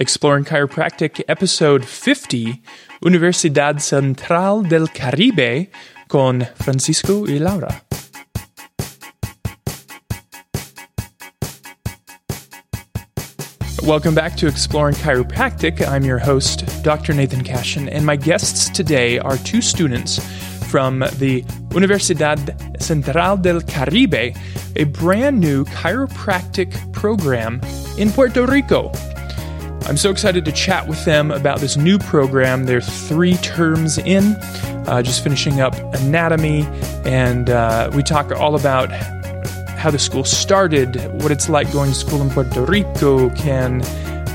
Exploring Chiropractic, episode 50, Universidad Central del Caribe, con Francisco y Laura. Welcome back to Exploring Chiropractic. I'm your host, Dr. Nathan Cashin, and my guests today are two students from the Universidad Central del Caribe, a brand new chiropractic program in Puerto Rico. I'm so excited to chat with them about this new program. They're three terms in, uh, just finishing up anatomy, and uh, we talk all about how the school started, what it's like going to school in Puerto Rico. Can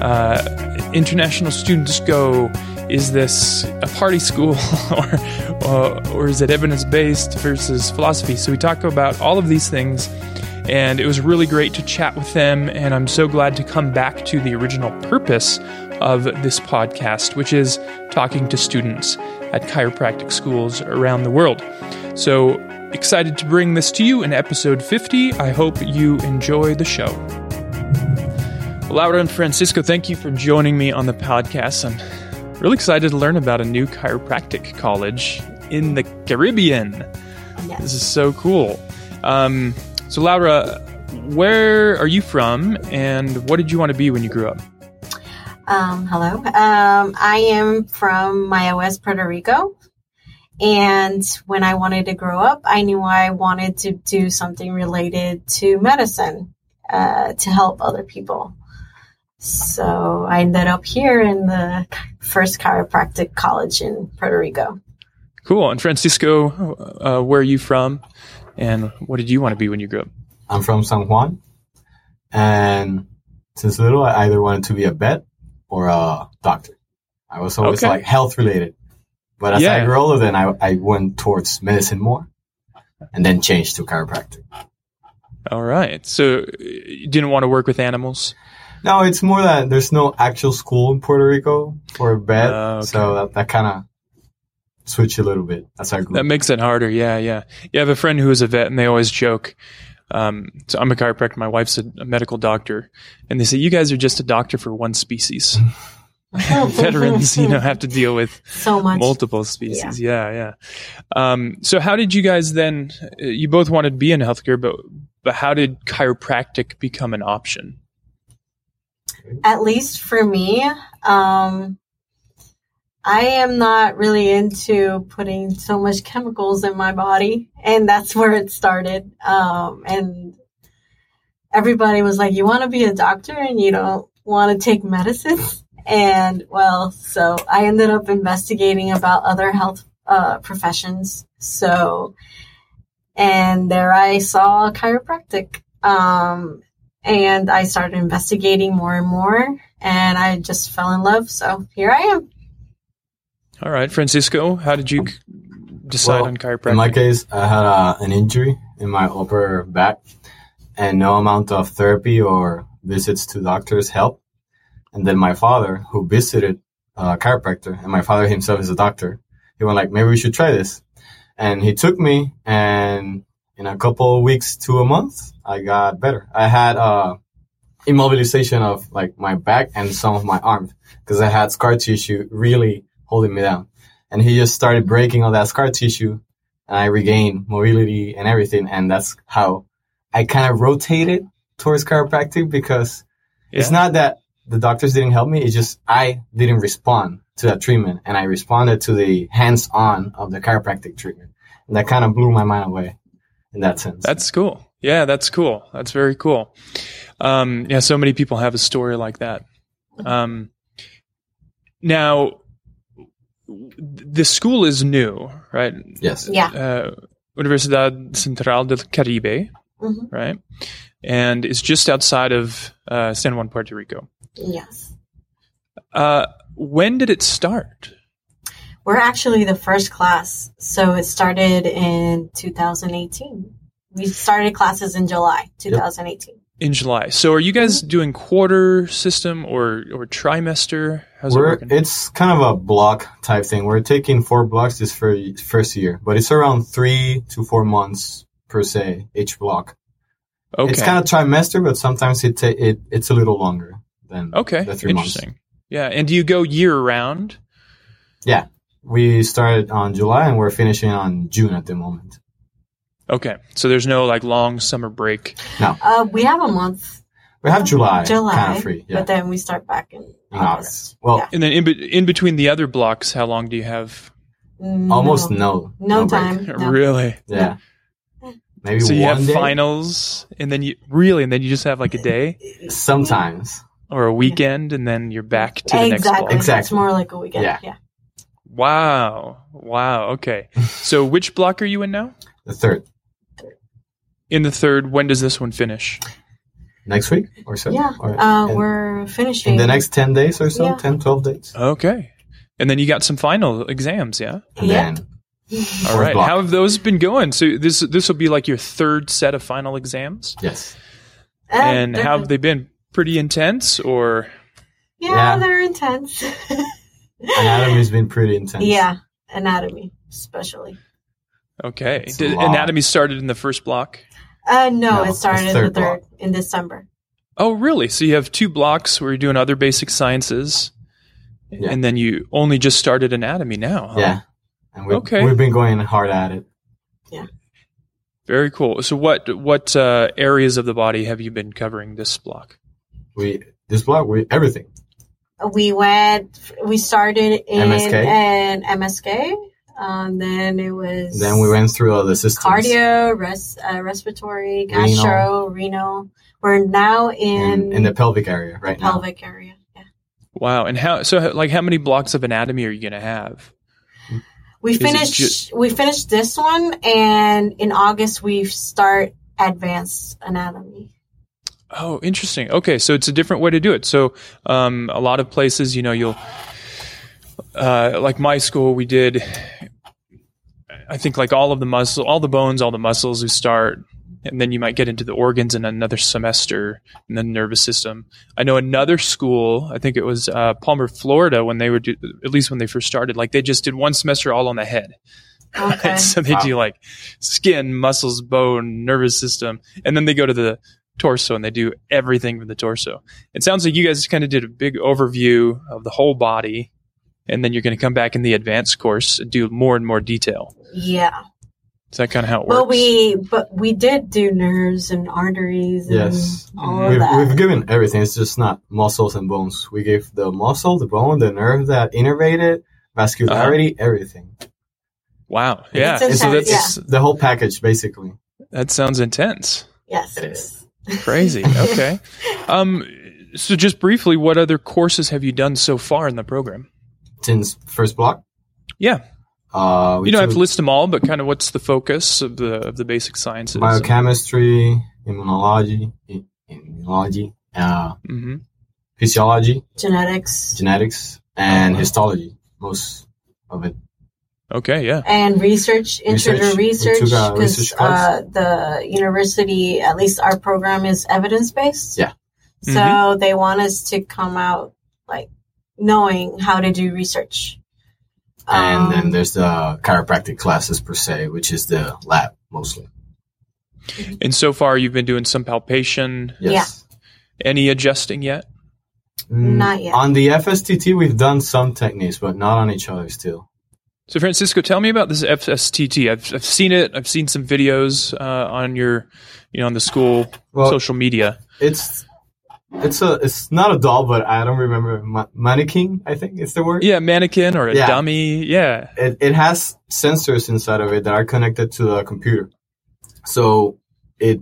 uh, international students go? Is this a party school or, or, or is it evidence based versus philosophy? So we talk about all of these things. And it was really great to chat with them. And I'm so glad to come back to the original purpose of this podcast, which is talking to students at chiropractic schools around the world. So excited to bring this to you in episode 50. I hope you enjoy the show. Laura and Francisco, thank you for joining me on the podcast. I'm really excited to learn about a new chiropractic college in the Caribbean. Yes. This is so cool. Um, so, Laura, where are you from and what did you want to be when you grew up? Um, hello. Um, I am from Mayagüez, Puerto Rico. And when I wanted to grow up, I knew I wanted to do something related to medicine uh, to help other people. So I ended up here in the first chiropractic college in Puerto Rico. Cool. And Francisco, uh, where are you from and what did you want to be when you grew up? I'm from San Juan. And since little, I either wanted to be a vet or a doctor. I was always Okay. like health related. But as Yeah. I grew older, then I, I went towards medicine more and then changed to chiropractic. All right. So, uh, you didn't want to work with animals? No, it's more that there's no actual school in Puerto Rico for a vet. Oh, okay. So that, that kind of switched a little bit as I grew That makes it harder. Yeah, yeah. You have a friend who is a vet, and they always joke. Um, so I'm a chiropractor. My wife's a, a medical doctor, and they say you guys are just a doctor for one species. Veterans, you know, have to deal with So much. multiple species. Yeah, yeah. Um, so how did you guys then? uh, You both wanted to be in healthcare, but but how did chiropractic become an option? at least for me, um, I am not really into putting so much chemicals in my body, and that's where it started. Um, and everybody was like, "You want to be a doctor, and you don't want to take medicines." And well, so I ended up investigating about other health uh, professions. So, and there I saw chiropractic. Um, and I started investigating more and more, and I just fell in love. So here I am. All right, Francisco, how did you decide Well, on chiropractic? In my case, I had uh, an injury in my upper back, and no amount of therapy or visits to doctors helped. And then my father, who visited a chiropractor, and my father himself is a doctor, he went like, maybe we should try this. And he took me, and in a couple of weeks to a month, I got better. I had uh, immobilization of like my back and some of my arms because I had scar tissue really holding me down. And he just started breaking all that scar tissue and I regained mobility and everything. And that's how I kind of rotated towards chiropractic because it's not that the doctors didn't help me. It's just I didn't respond to that treatment and I responded to the hands on of the chiropractic treatment. And that kind of blew my mind away in that sense. That's cool. Yeah, that's cool. That's very cool. Um, yeah, so many people have a story like that. Um, now, the school is new, right? yes. Yeah. Uh, Universidad Central del Caribe, Mhm. right? And it's just outside of uh, San Juan, Puerto Rico. Yes. Uh, when did it start? We're actually the first class. So it started in 2018. We started classes in July 2018. In July. So, are you guys mm-hmm. doing quarter system or or trimester? How's it We're, working? it's kind of a block type thing. We're taking four blocks this fir- first year, but it's around three to four months per se each block. okay. It's kind of trimester, but sometimes it, ta- it it's a little longer than Okay, the three months. interesting. Yeah. And do you go year round? Yeah, we started on July and we're finishing on June at the moment. Okay. So there's no like long summer break. Uh, we have a month, We have July, July, kind of free. Yeah, but then we start back in in August. August. Well, Yeah. And then in, be- in between the other blocks, how long do you have? almost no, no. no, time. No. Really? Yeah, maybe So you have day. finals and then you really, and then you just have like a day Sometimes. or a weekend and then you're back to the next block. exactly. It's more like a weekend. Yeah. Yeah. Wow. Wow. Okay. So which block are you in now? The third In the third. When does this one finish? next week or so. Yeah. Or Uh, in- we're finishing in the next ten days or so, Yeah. 10, 12 days. Okay. And then you got some final exams, yeah? And Yeah. then All Fourth right. block. How have those been going? So this this will be like your third set of final exams, yes, Uh, and how have they been? Pretty intense, or Yeah, Yeah. they're intense. anatomy's been pretty intense. yeah, anatomy especially. okay? Did anatomy started in the first block? Uh, no, No, it it's started in the third third in December. Oh, really? So you have two blocks where you're doing other basic sciences, Yeah. and then you only just started anatomy now. Huh? yeah. And we've, Okay. we've been going hard at it. Yeah. Very cool. So what what uh, areas of the body have you been covering this block? We this block, we everything. We went. We started in MSK. an MSK. Um, then it was. Then we went through all the systems. cardio, res, uh, respiratory, gastro, renal. We're now in, in, in the pelvic area right now. pelvic area. Yeah. Wow. And how so? Like, how many blocks of anatomy are you going to have? We Is it finished. we finished this one, and in August we start advanced anatomy. Oh, interesting. Okay, so it's a different way to do it. So, um, a lot of places, you know, you'll, uh, like my school, we did, I think, like all of the muscle, all the bones, all the muscles. We start, and then you might get into the organs in another semester, and then nervous system. I know another school. I think it was uh, Palmer, Florida, when they were do, at least when they first started, like they just did one semester all on the head. Okay. so they Wow. do like skin, muscles, bone, nervous system, and then they go to the torso and they do everything from the torso. It sounds like you guys kind of did a big overview of the whole body, and then you're going to come back in the advanced course and do more and more detail. Yeah. Is that kind of how it works? Well, we but we did do nerves and arteries. And Yes. All We've, that. we've given everything. It's just not muscles and bones. We gave the muscle, the bone, the nerve that innervated, vascularity, everything. wow. Yeah. It's so intense, that's The whole package, basically. that sounds intense. yes. It It is. is. Crazy. Okay. um. So just briefly, what other courses have you done so far in the program? Since first block, Yeah. Uh, You don't have to list them all, but kind of what's the focus of the of the basic sciences? biochemistry, immunology, immunology, uh, hmm physiology, Genetics genetics, and wow. histology. Most of it. Okay, yeah. and research, intro Research. research, because uh, the university, at least our program, is evidence based. Yeah. So Mm-hmm. they want us to come out like knowing how to do research. And Um, then there's the chiropractic classes per se, which is the lab mostly. And so far, you've been doing some palpation. Yes. Any adjusting yet? Mm, Not yet. On the FSTT, we've done some techniques, but not on each other still. So, Francisco, tell me about this FSTT. I've, I've seen it. I've seen some videos uh, on your, you know, on the school Well, social media. it's it's a it's not a doll, but I don't remember ma- mannequin. I think it's the word. Yeah, mannequin or a Yeah. dummy. Yeah. It it has sensors inside of it that are connected to the computer, so it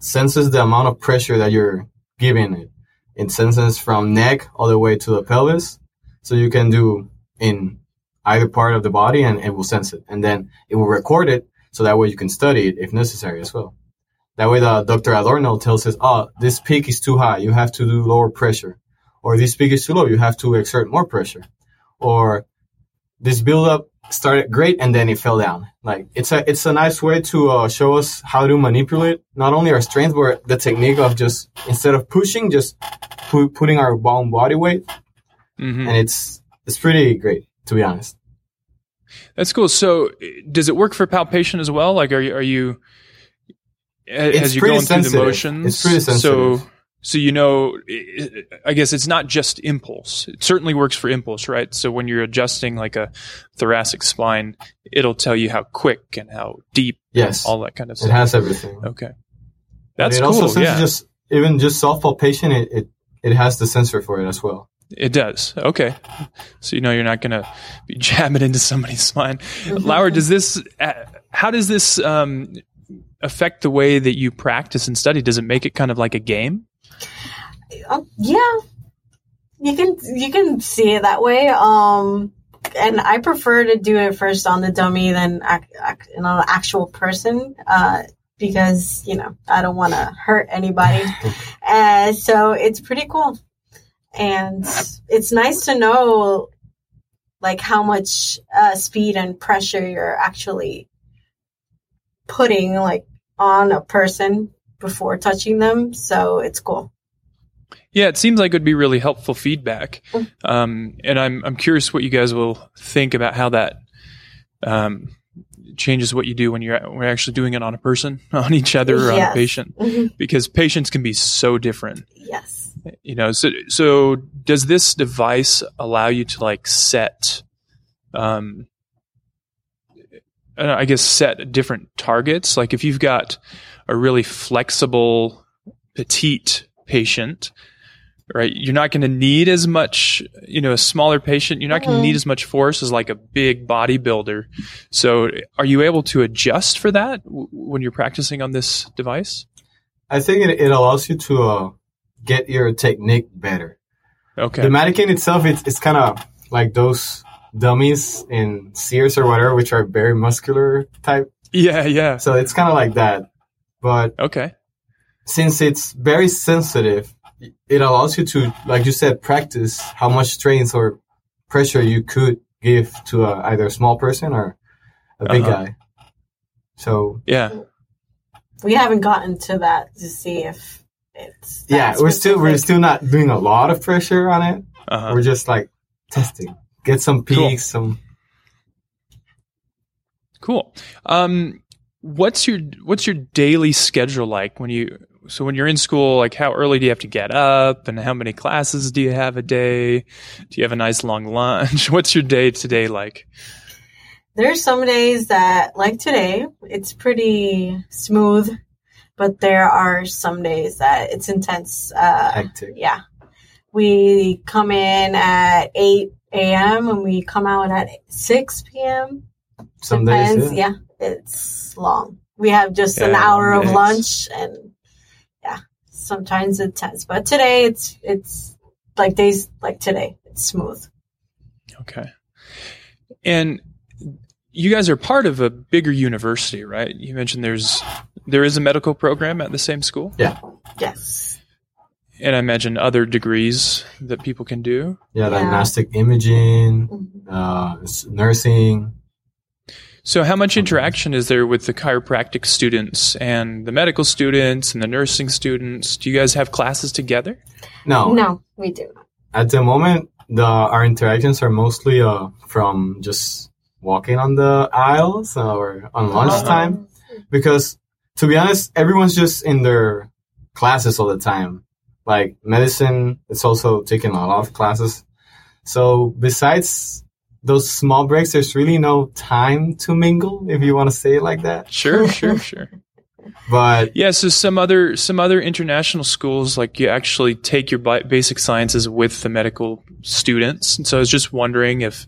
senses the amount of pressure that you're giving it. It senses from neck all the way to the pelvis, so you can do in either part of the body, and it will sense it, and then it will record it, so that way you can study it if necessary as well. That way, the Dr. Adorno tells us, "Oh, this peak is too high. You have to do lower pressure, or this peak is too low. You have to exert more pressure, or this buildup started great and then it fell down. Like it's a it's a nice way to uh, show us how to manipulate not only our strength but the technique of just instead of pushing, just pu- putting our own body weight, hmm and it's it's pretty great to be honest. That's cool. So, does it work for palpation as well? Like, are you, are you, a- as you're pretty going through the motions? It's pretty So, sensitive. so you know, i I guess it's not just impulse. It certainly works for impulse, right? So when you're adjusting like a thoracic spine, it'll tell you how quick and how deep, Yes, all that kind of stuff. it has everything. okay, But that's it cool. also yeah, just even just soft palpation, it, it it has the sensor for it as well. it does. Okay, so you know you're not going to be jamming into somebody's spine. Laura, does this? Uh, how does this um, affect the way that you practice and study? Does it make it kind of like a game? Um, yeah, you can you can see it that way. Um, and I prefer to do it first on the dummy than ac- ac- an actual person. Uh, because you know I don't want to hurt anybody, and so it's pretty cool, and it's nice to know like how much uh, speed and pressure you're actually putting like on a person before touching them. So it's cool. Yeah, it seems like it would be really helpful feedback, Mm. um, and I'm I'm curious what you guys will think about how that um, changes what you do when you're when you're actually doing it on a person, on each other, or on a Yes. patient, Mhm. because patients can be so different. Yes. You know, so so does this device allow you to like set, um, I guess set different targets? Like if you've got a really flexible, petite patient, right? You're not going to need as much, you know, a smaller patient. You're not going to need as much force as like a big bodybuilder. So, are you able to adjust for that w- when you're practicing on this device? I think it, it allows you to uh, get your technique better. Okay. The mannequin itself, it's, it's kind of like those dummies in Sears or whatever, which are very muscular type. yeah. Yeah. So it's kind of like that. But Okay. since it's very sensitive, it allows you to, like you said, practice how much strength or pressure you could give to a, either a small person or a big Uh-huh. guy. So Yeah. We haven't gotten to that to see if it's that yeah, we're still we're still not doing a lot of pressure on it. Uh-huh. We're just like testing, get some Cool. peaks, some Cool. Um, what's your what's your daily schedule like when you so when you're in school? Like, how early do you have to get up, and how many classes do you have a day? Do you have a nice long lunch? What's your day today like? There's some days that, like today, it's pretty smooth, but there are some days that it's intense. Uh, hectic. yeah, we come in at eight a.m. and we come out at six p.m. Some Depends. days, yeah. yeah, it's long. We have just an hour of days. lunch, and yeah, sometimes it's tense. But today, it's it's like days like today, it's smooth. Okay. And you guys are part of a bigger university, right? You mentioned there's there is a medical program at the same school, Yeah. Yes. And I imagine other degrees that people can do. Yeah, Yeah. diagnostic imaging, Mhm. uh, nursing. So, how much interaction is there with the chiropractic students and the medical students and the nursing students? Do you guys have classes together? No, No, we do not. at the moment, the our interactions are mostly uh, from just walking on the aisles or on lunchtime. Because to be honest, everyone's just in their classes all the time. Like medicine, it's also taking a lot of classes. So besides those small breaks, there's really no time to mingle, if you want to say it like that. Sure, sure, sure. But Yeah, so some other some other international schools like you actually take your bi- basic sciences with the medical students. And so I was just wondering if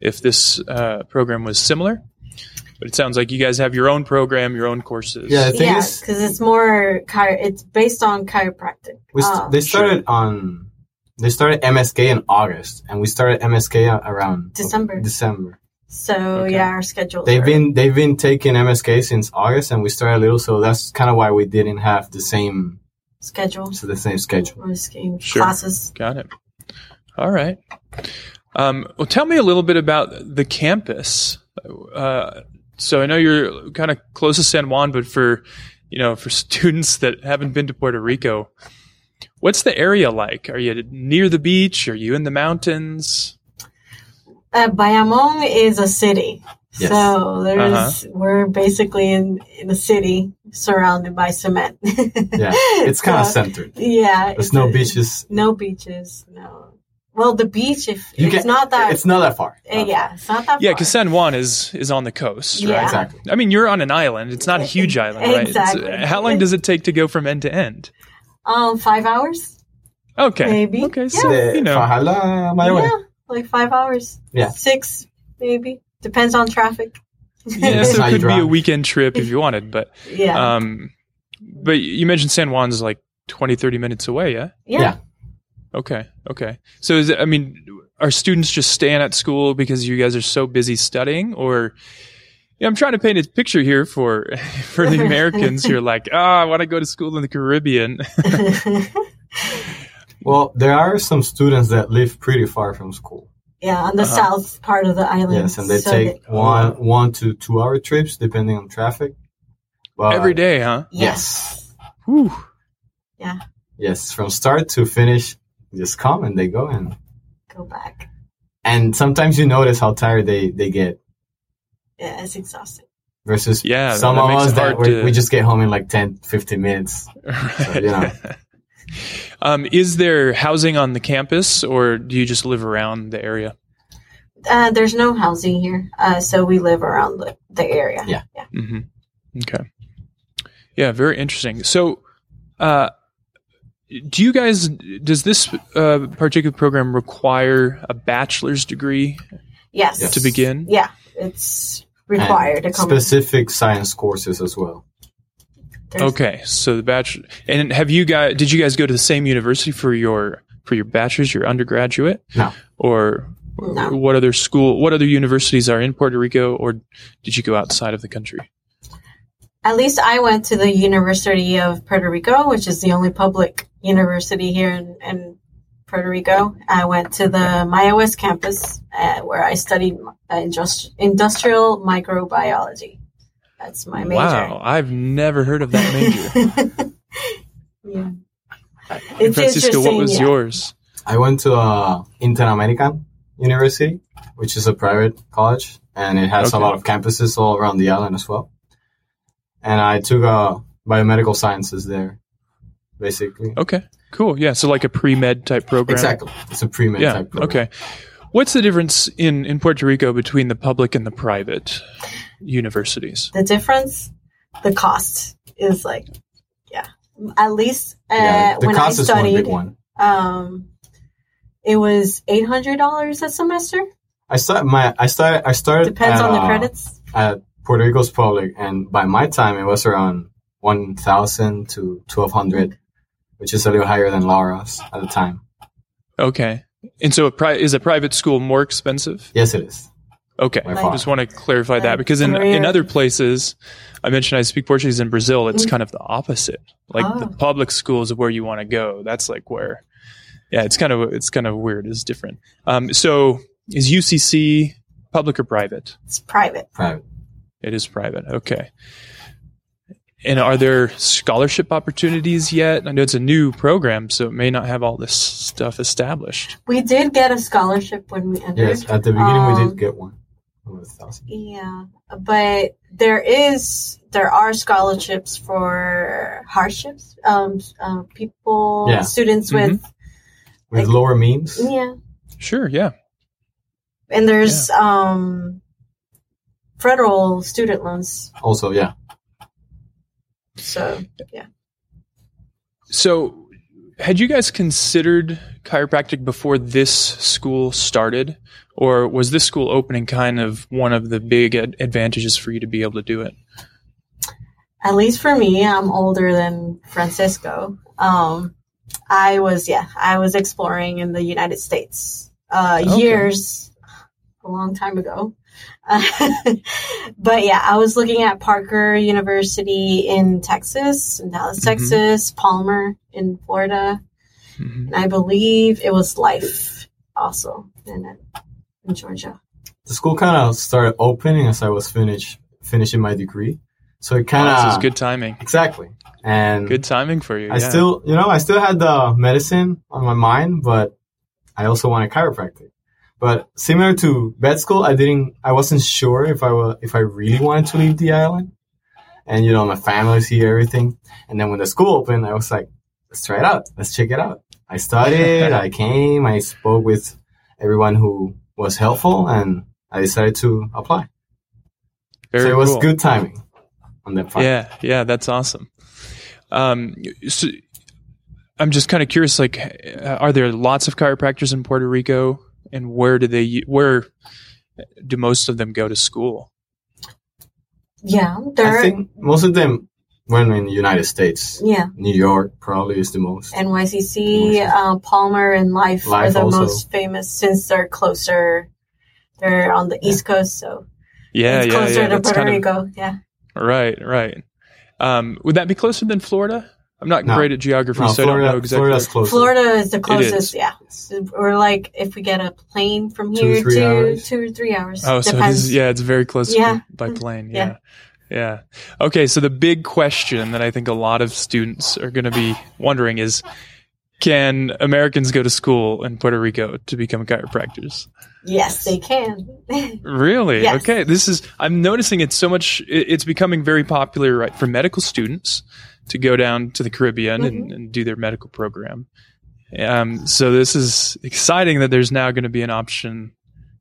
if this uh, program was similar. But it sounds like you guys have your own program, your own courses. Yeah, The thing Yeah, is- because it's more chiro- it's based on chiropractic. we st- Um, they started on they started MSK in August, and we started MSK around December. December. so Okay. yeah, our schedule. They've been they've been taking MSK since August, and we started a little, so that's kind of why we didn't have the same schedule. so the same schedule. We're Sure. classes. Got it. All right. Um, well, tell me a little bit about the campus. Uh, so I know you're kind of close to San Juan, but for you know for students that haven't been to Puerto Rico, what's the area like? Are you near the beach? Are you in the mountains? Uh, Bayamon is a city, Yes. So there's we're basically in in a city surrounded by cement. Yeah, it's kind of So, centered. yeah. There's no a- beaches. No beaches. No. Well, the beach if You it's can- not that. It's not that far. uh, yeah, it's not that. Far. Yeah, because San Juan is is on the coast, right? Yeah. Exactly. I mean, you're on an island. It's not a huge island, right? It's- Exactly. how long does it take to go from end to end? um five hours. Okay. Maybe. Okay. Yeah. So De you know. Fajardo a Mayagüez. Yeah, like five hours. Yeah. Six maybe depends on traffic. Yeah, so it could be a weekend trip if you wanted, but yeah. um, but you mentioned San Juan's like 20, 30 minutes away, yeah? yeah. yeah. Okay, okay. So is it, I mean, are students just staying at school because you guys are so busy studying, or? Yeah, I'm trying to paint a picture here for for the Americans who are like, ah, I want to go to school in the Caribbean. Well, there are some students that live pretty far from school. yeah, on the Uh-huh. south part of the island. Yes, and they So take they- one one to two hour trips depending on traffic. But Every day, huh? yes. Whew. Yeah. Yes, from start to finish, just come and they go and Go back. and sometimes you notice how tired they they get Yeah, it's exhausting. versus Yeah, some that of us that we, to- we just get home in like 10, 15 minutes. Right. you know. um, is there housing on the campus, or do you just live around the area? Uh, there's no housing here, uh, so we live around the, the area. Yeah. yeah. Mm-hmm. Okay. Yeah, very interesting. So, uh, do you guys does this uh, particular program require a bachelor's degree Yes. Yes. to begin? Yeah, it's required And to come. specific science courses as well. There's- Okay, so the bachelor and have you guys did you guys go to the same university for your for your bachelor's, your undergraduate, No. or No. what other school, what other universities are in Puerto Rico, or did you go outside of the country? At least I went to the University of Puerto Rico, which is the only public university here in, in Puerto Rico. I went to the Mayagüez campus uh, where I studied uh, industri- industrial microbiology. That's my major. Wow, I've never heard of that major. yeah. And It's Francisco, what was yeah. yours? I went to uh, Interamerican University, which is a private college, and it has Okay. a lot of campuses all around the island as well. And I took uh, biomedical sciences there, basically. Okay, cool. Yeah, so like a pre med type program. Exactly, it's a pre med Yeah. type program. Okay. What's the difference in in Puerto Rico between the public and the private universities? The difference, the cost is like, yeah, at least uh, Yeah, the when I cost is one studied, big one. um, it was eight hundred dollars a semester. I started my I started I started Depends at, on the uh, credits. at Puerto Rico's public, and by my time it was around one thousand to twelve hundred, which is a little higher than Laura's at the time. Okay. And so, a pri- is a private school more expensive? Yes, it is. Okay, By I just want to clarify that because in in other places, I mentioned I speak Portuguese in Brazil. It's kind of the opposite. Like the Oh. public schools are where you want to go. That's like where, yeah, it's kind of it's kind of weird. It's different. Um, so is UCC public or private? It's private. Private. It is private. Okay. And are there scholarship opportunities yet? I know it's a new program, so it may not have all this stuff established. We did get a scholarship when we entered. Yes, at the beginning we Um, did get one. Over a thousand. Yeah, but there is there are scholarships for hardships. Um, uh, people, Yeah. students with With like- lower means. yeah, Sure. Yeah. and there's um federal student loans. Also, yeah. So yeah. So, had you guys considered chiropractic before this school started, or was this school opening kind of one of the big ad- advantages for you to be able to do it? at least for me, I'm older than Francisco. Um, I was yeah, I was exploring in the United States uh, Okay. years a long time ago. but yeah, I was looking at Parker University in Texas, in Dallas, Mhm. Texas, Palmer in Florida, Mhm. and I believe it was Life also in, in Georgia. The school kind of started opening as I was finish finishing my degree. So it kind Oh, this is of good timing. exactly. And Good timing for you. I yeah. still, you know, I still had the medicine on my mind, but I also wanted chiropractic. But similar to vet school, I didn't, I wasn't sure if I was, if I really wanted to leave the island. And you know, my family's here, everything. And then when the school opened, I was like, let's try it out. Let's check it out. I studied, I came, I spoke with everyone who was helpful, and I decided to apply. Very so it was cool. good timing on that part. Yeah, yeah, that's awesome. Um, so I'm just kind of curious. Like, are there lots of chiropractors in Puerto Rico, and where do they? Where do most of them go to school? Yeah, there. I think most of them went in the United States. yeah, New York probably is the most. NYCC, uh, Palmer, and Life, are the also. most famous since they're closer. They're on the East Coast, so Yeah, it's yeah, closer yeah. to That's Puerto kind of Rico. Yeah, right, right. Um, would that be closer than Florida? I'm not No. great at geography, No, so I don't know exactly. Florida's closer. Florida is the is. closest. Yeah, or like if we get a plane from here, three two, hours. two or three hours. Oh, so it Depends. is, yeah, it's very close Yeah. by plane. Yeah. Yeah. Yeah. Okay. So the big question that I think a lot of students are going to be wondering is, can Americans go to school in Puerto Rico to become chiropractors? Yes, they can. Really? Yes. Okay. This is, I'm noticing it's so much, it's becoming very popular, right, for medical students to go down to the Caribbean and, and do their medical program. Um, so this is exciting that there's now going to be an option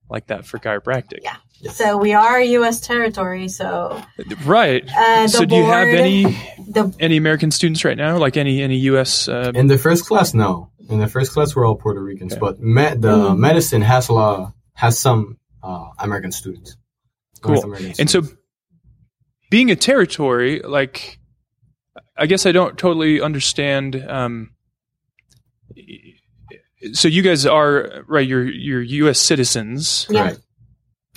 like that for chiropractic. Yeah. so we are a U.S. territory, so Right. uh, the so do you have any the any American students right now? Like any any U.S. Uh, In the first class, no. In the first class, we're all Puerto Ricans, Okay. but me- the Mhm. medicine has a lot, has some uh, American students. Cool. American and so being a territory, like I guess I don't totally understand. Um, so you guys are right. You're you're U.S. citizens, yeah. Right.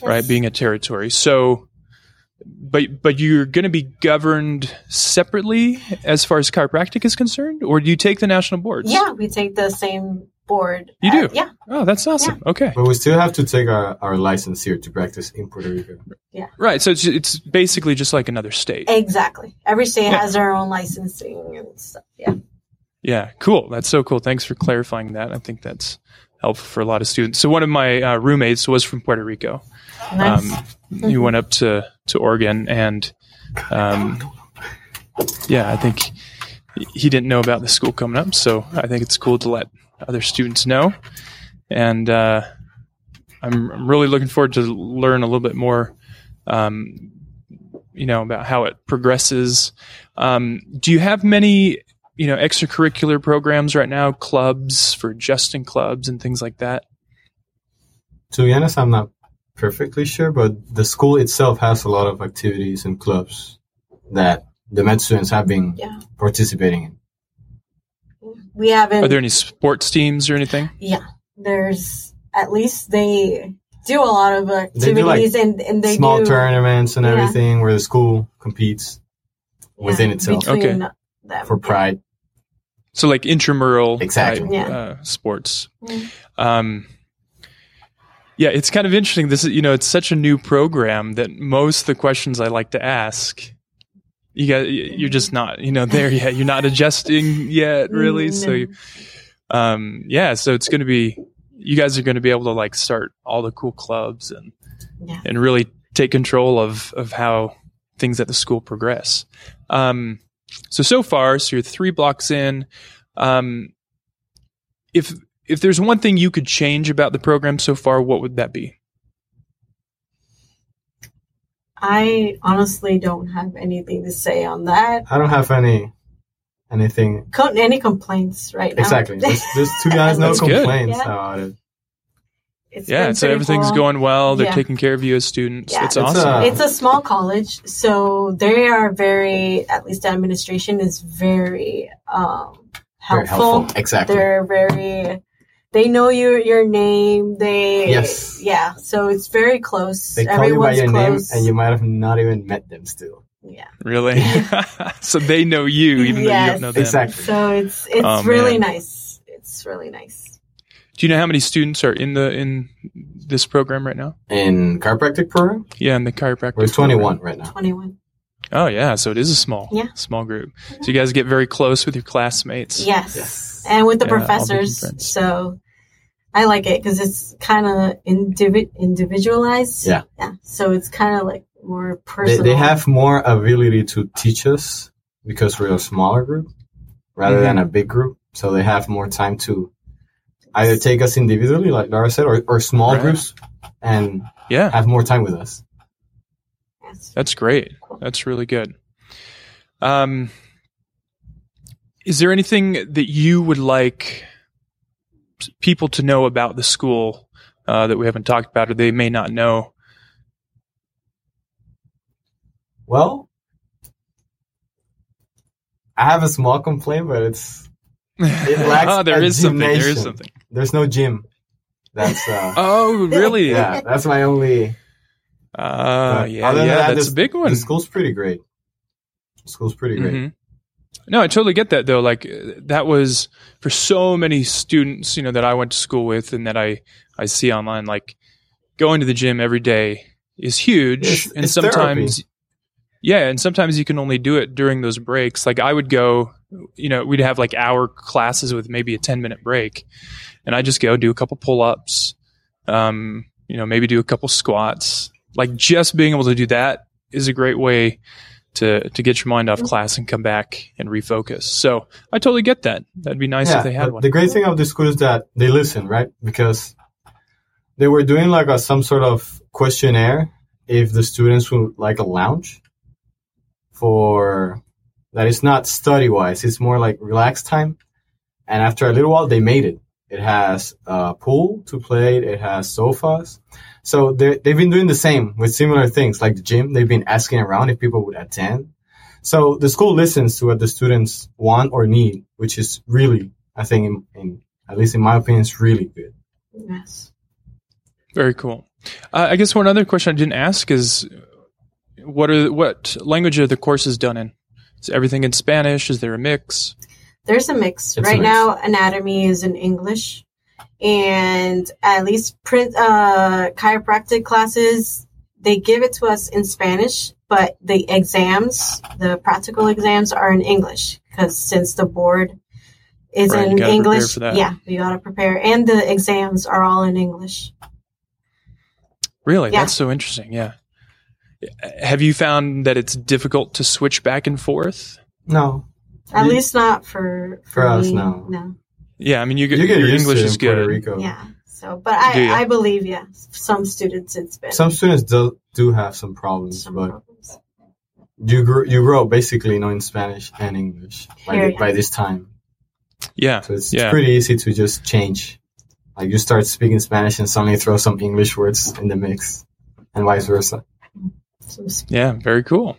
right? Being a territory, so. But but you're going to be governed separately as far as chiropractic is concerned, or do you take the national boards? Yeah, we take the same board. You Uh, do? Yeah, Oh, that's awesome. Okay. But we still have to take our, our license here to practice in Puerto Rico. Yeah. Right. So it's it's basically just like another state. exactly. Every state Yeah. has their own licensing and stuff. Yeah. Yeah. Cool. That's so cool. Thanks for clarifying that. I think that's helpful for a lot of students. So one of my uh, roommates was from Puerto Rico. Nice. Um, he went up to to Oregon and um, yeah, I think he didn't know about the school coming up. So I think it's cool to let other students know. And uh, I'm, I'm really looking forward to learn a little bit more, um, you know, about how it progresses. Um, do you have many, you know, extracurricular programs right now, clubs for adjusting clubs and things like that? To be honest, I'm not perfectly sure, but the school itself has a lot of activities and clubs that the med students have been Yeah. participating in. We haven't. Are there any sports teams or anything? yeah. There's at least they do a lot of They like, activities and, and they do Small do tournaments and Yeah. everything where the school competes yeah, within itself Okay. them. for pride. So like intramural Exactly. type, Yeah. uh, sports. Mm. Um, yeah, it's kind of interesting. This is, you know, it's such a new program that most of the questions I like to ask, you got, you're just not, you know, there yet. You're not adjusting yet, really. So, you, um, yeah, so it's going to be, you guys are going to be able to like start all the cool clubs and, Yeah. and really take control of, of how things at the school progress. Um, so, so far, so you're three blocks in. Um, if, if there's one thing you could change about the program so far, what would that be? I honestly don't have anything to say on that. I don't have any anything Co- any complaints right now? exactly. Just, just to be honest, no That's good. complaints Yeah. about it. It's Yeah, so everything's cool. going well. They're Yeah. taking care of you as students. Yeah. It's It's, awesome. uh, It's a small college, so they are very. At least the administration is very um, Very helpful. helpful. Exactly. They're very. They know your your name. They Yes. yeah. So it's very close. They call you by Everyone's your name, and you might have not even met them still. yeah. really? so they know you, even though you don't know them. Exactly. So it's it's Oh, really man. nice. It's really nice. Do you know how many students are in the in this program right now? In chiropractic program, Yeah, in the chiropractic. we're program. 21 right now. Twenty one. Oh yeah, so it is a small, Yeah. small group. So you guys get very close with your classmates. Yes. Yes. And with the Yeah, professors. So I like it because it's kind of indivi- individualized. Yeah. Yeah. So it's kind of like more They, personal. they have more ability to teach us because we're a smaller group rather Mhm. than a big group. So they have more time to either take us individually, like Laura said, or, or small Right. groups and Yeah, have more time with us. That's great. That's really good. Um, is there anything that you would like people to know about the school uh, that we haven't talked about or they may not know? Well, I have a small complaint, but it's it lacks oh, there is something. There is something. there's no gym. That's uh, Oh, really? yeah, that's my only. Uh, but yeah, yeah, that, that's the- a big one. The school's pretty great. The school's pretty great. Mhm. No, I totally get that though. Like that was for so many students, you know, that I went to school with and that I I see online. Like going to the gym every day is huge, It's- and it's sometimes, yeah, and sometimes you can only do it during those breaks. Like I would go, you know, we'd have like hour classes with maybe a ten minute break, and I just go do a couple pull ups, um, you know, maybe do a couple squats. Like just being able to do that is a great way to to get your mind off mm-hmm. class and come back and refocus. So I totally get that. That'd be nice if they had one. The great thing of the school is that they listen, right? Because they were doing like a some sort of questionnaire if the students would like a lounge for that is not study wise, it's more like relaxed time. And after a little while, they made it. It has a pool to play. It has sofas. So they they've been doing the same with similar things like the gym. They've been asking around if people would attend. So the school listens to what the students want or need, which is really, I think, in, in at least in my opinion, is really good. Yes. Very cool. Uh, I guess one other question I didn't ask is what are what language are the courses done in? Is everything in Spanish? Is there a mix? There's a mix. It's a right mix. now, anatomy is in English, and at least print uh, chiropractic classes they give it to us in Spanish, but the exams, the practical exams, are in English because since the board is Right, in English, yeah, you got to prepare, and the exams are all in English. Really, Yeah. that's so interesting. Yeah. Have you found that it's difficult to switch back and forth? No, At You- least not for for, For us, me. no. no. Yeah, I mean, you get, you get your English to it is in Puerto good. Rico. Yeah. So, but Do you? I I believe yeah, some students it's been Some students do do have some problems, some but problems. you grew you grow up basically knowing Spanish and English by, the- by this time. Yeah, So it's, Yeah. it's pretty easy to just change. Like you start speaking Spanish and suddenly throw some English words in the mix, and vice versa. Yeah, very cool.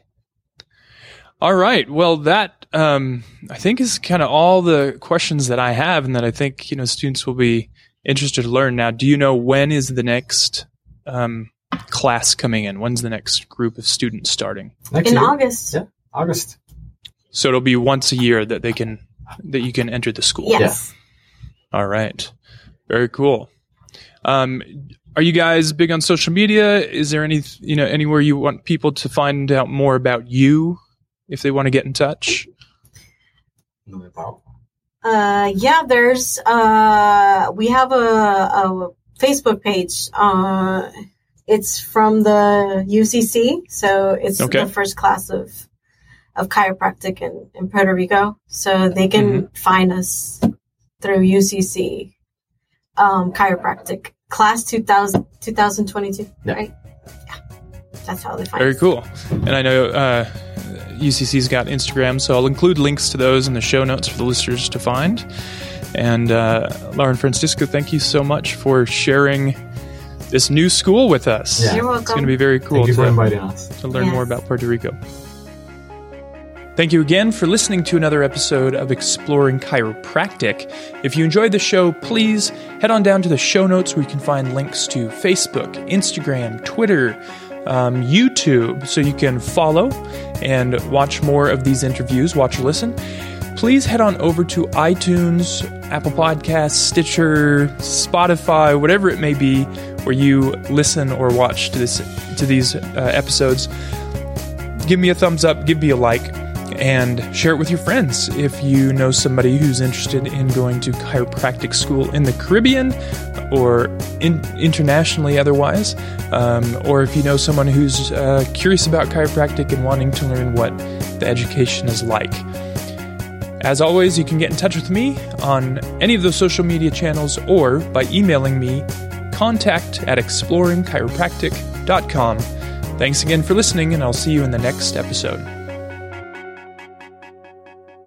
All right, well, that um, I think is kind of all the questions that I have, and that I think you know students will be interested to learn. Now, do you know when is the next um, class coming in? When's the next group of students starting? Next in year, August. Yeah. August. So it'll be once a year that they can that you can enter the school. Yes. All right. Very cool. Um, are you guys big on social media? Is there any, you know, anywhere you want people to find out more about you if they want to get in touch? No, about. Uh, yeah, there's uh, we have a, a Facebook page. Uh, it's from the UCC, so it's Okay. the first class of of chiropractic in, in Puerto Rico. So they can find us through UCC um, chiropractic class 2000, 2022, Yeah. right? Yeah, that's how they find Very us. cool. And I know uh, UCC's got Instagram, so I'll include links to those in the show notes for the listeners to find. And uh, Lauren Francisco, thank you so much for sharing this new school with us. Yeah. You're It's going to be very cool Thank you for to, inviting us. to learn Yes. more about Puerto Rico. Thank you again for listening to another episode of Exploring Chiropractic. If you enjoyed the show, please head on down to the show notes where you can find links to Facebook, Instagram, Twitter, um, YouTube, so you can follow and watch more of these interviews, watch or listen. Please head on over to iTunes, Apple Podcasts, Stitcher, Spotify, whatever it may be, where you listen or watch to this to these uh, episodes give me a thumbs up, give me a like, and share it with your friends if you know somebody who's interested in going to chiropractic school in the Caribbean or in, internationally otherwise, um, or if you know someone who's uh, curious about chiropractic and wanting to learn what the education is like. As always, you can get in touch with me on any of those social media channels or by emailing me contact at exploringchiropractic.com. Thanks again for listening, and I'll see you in the next episode.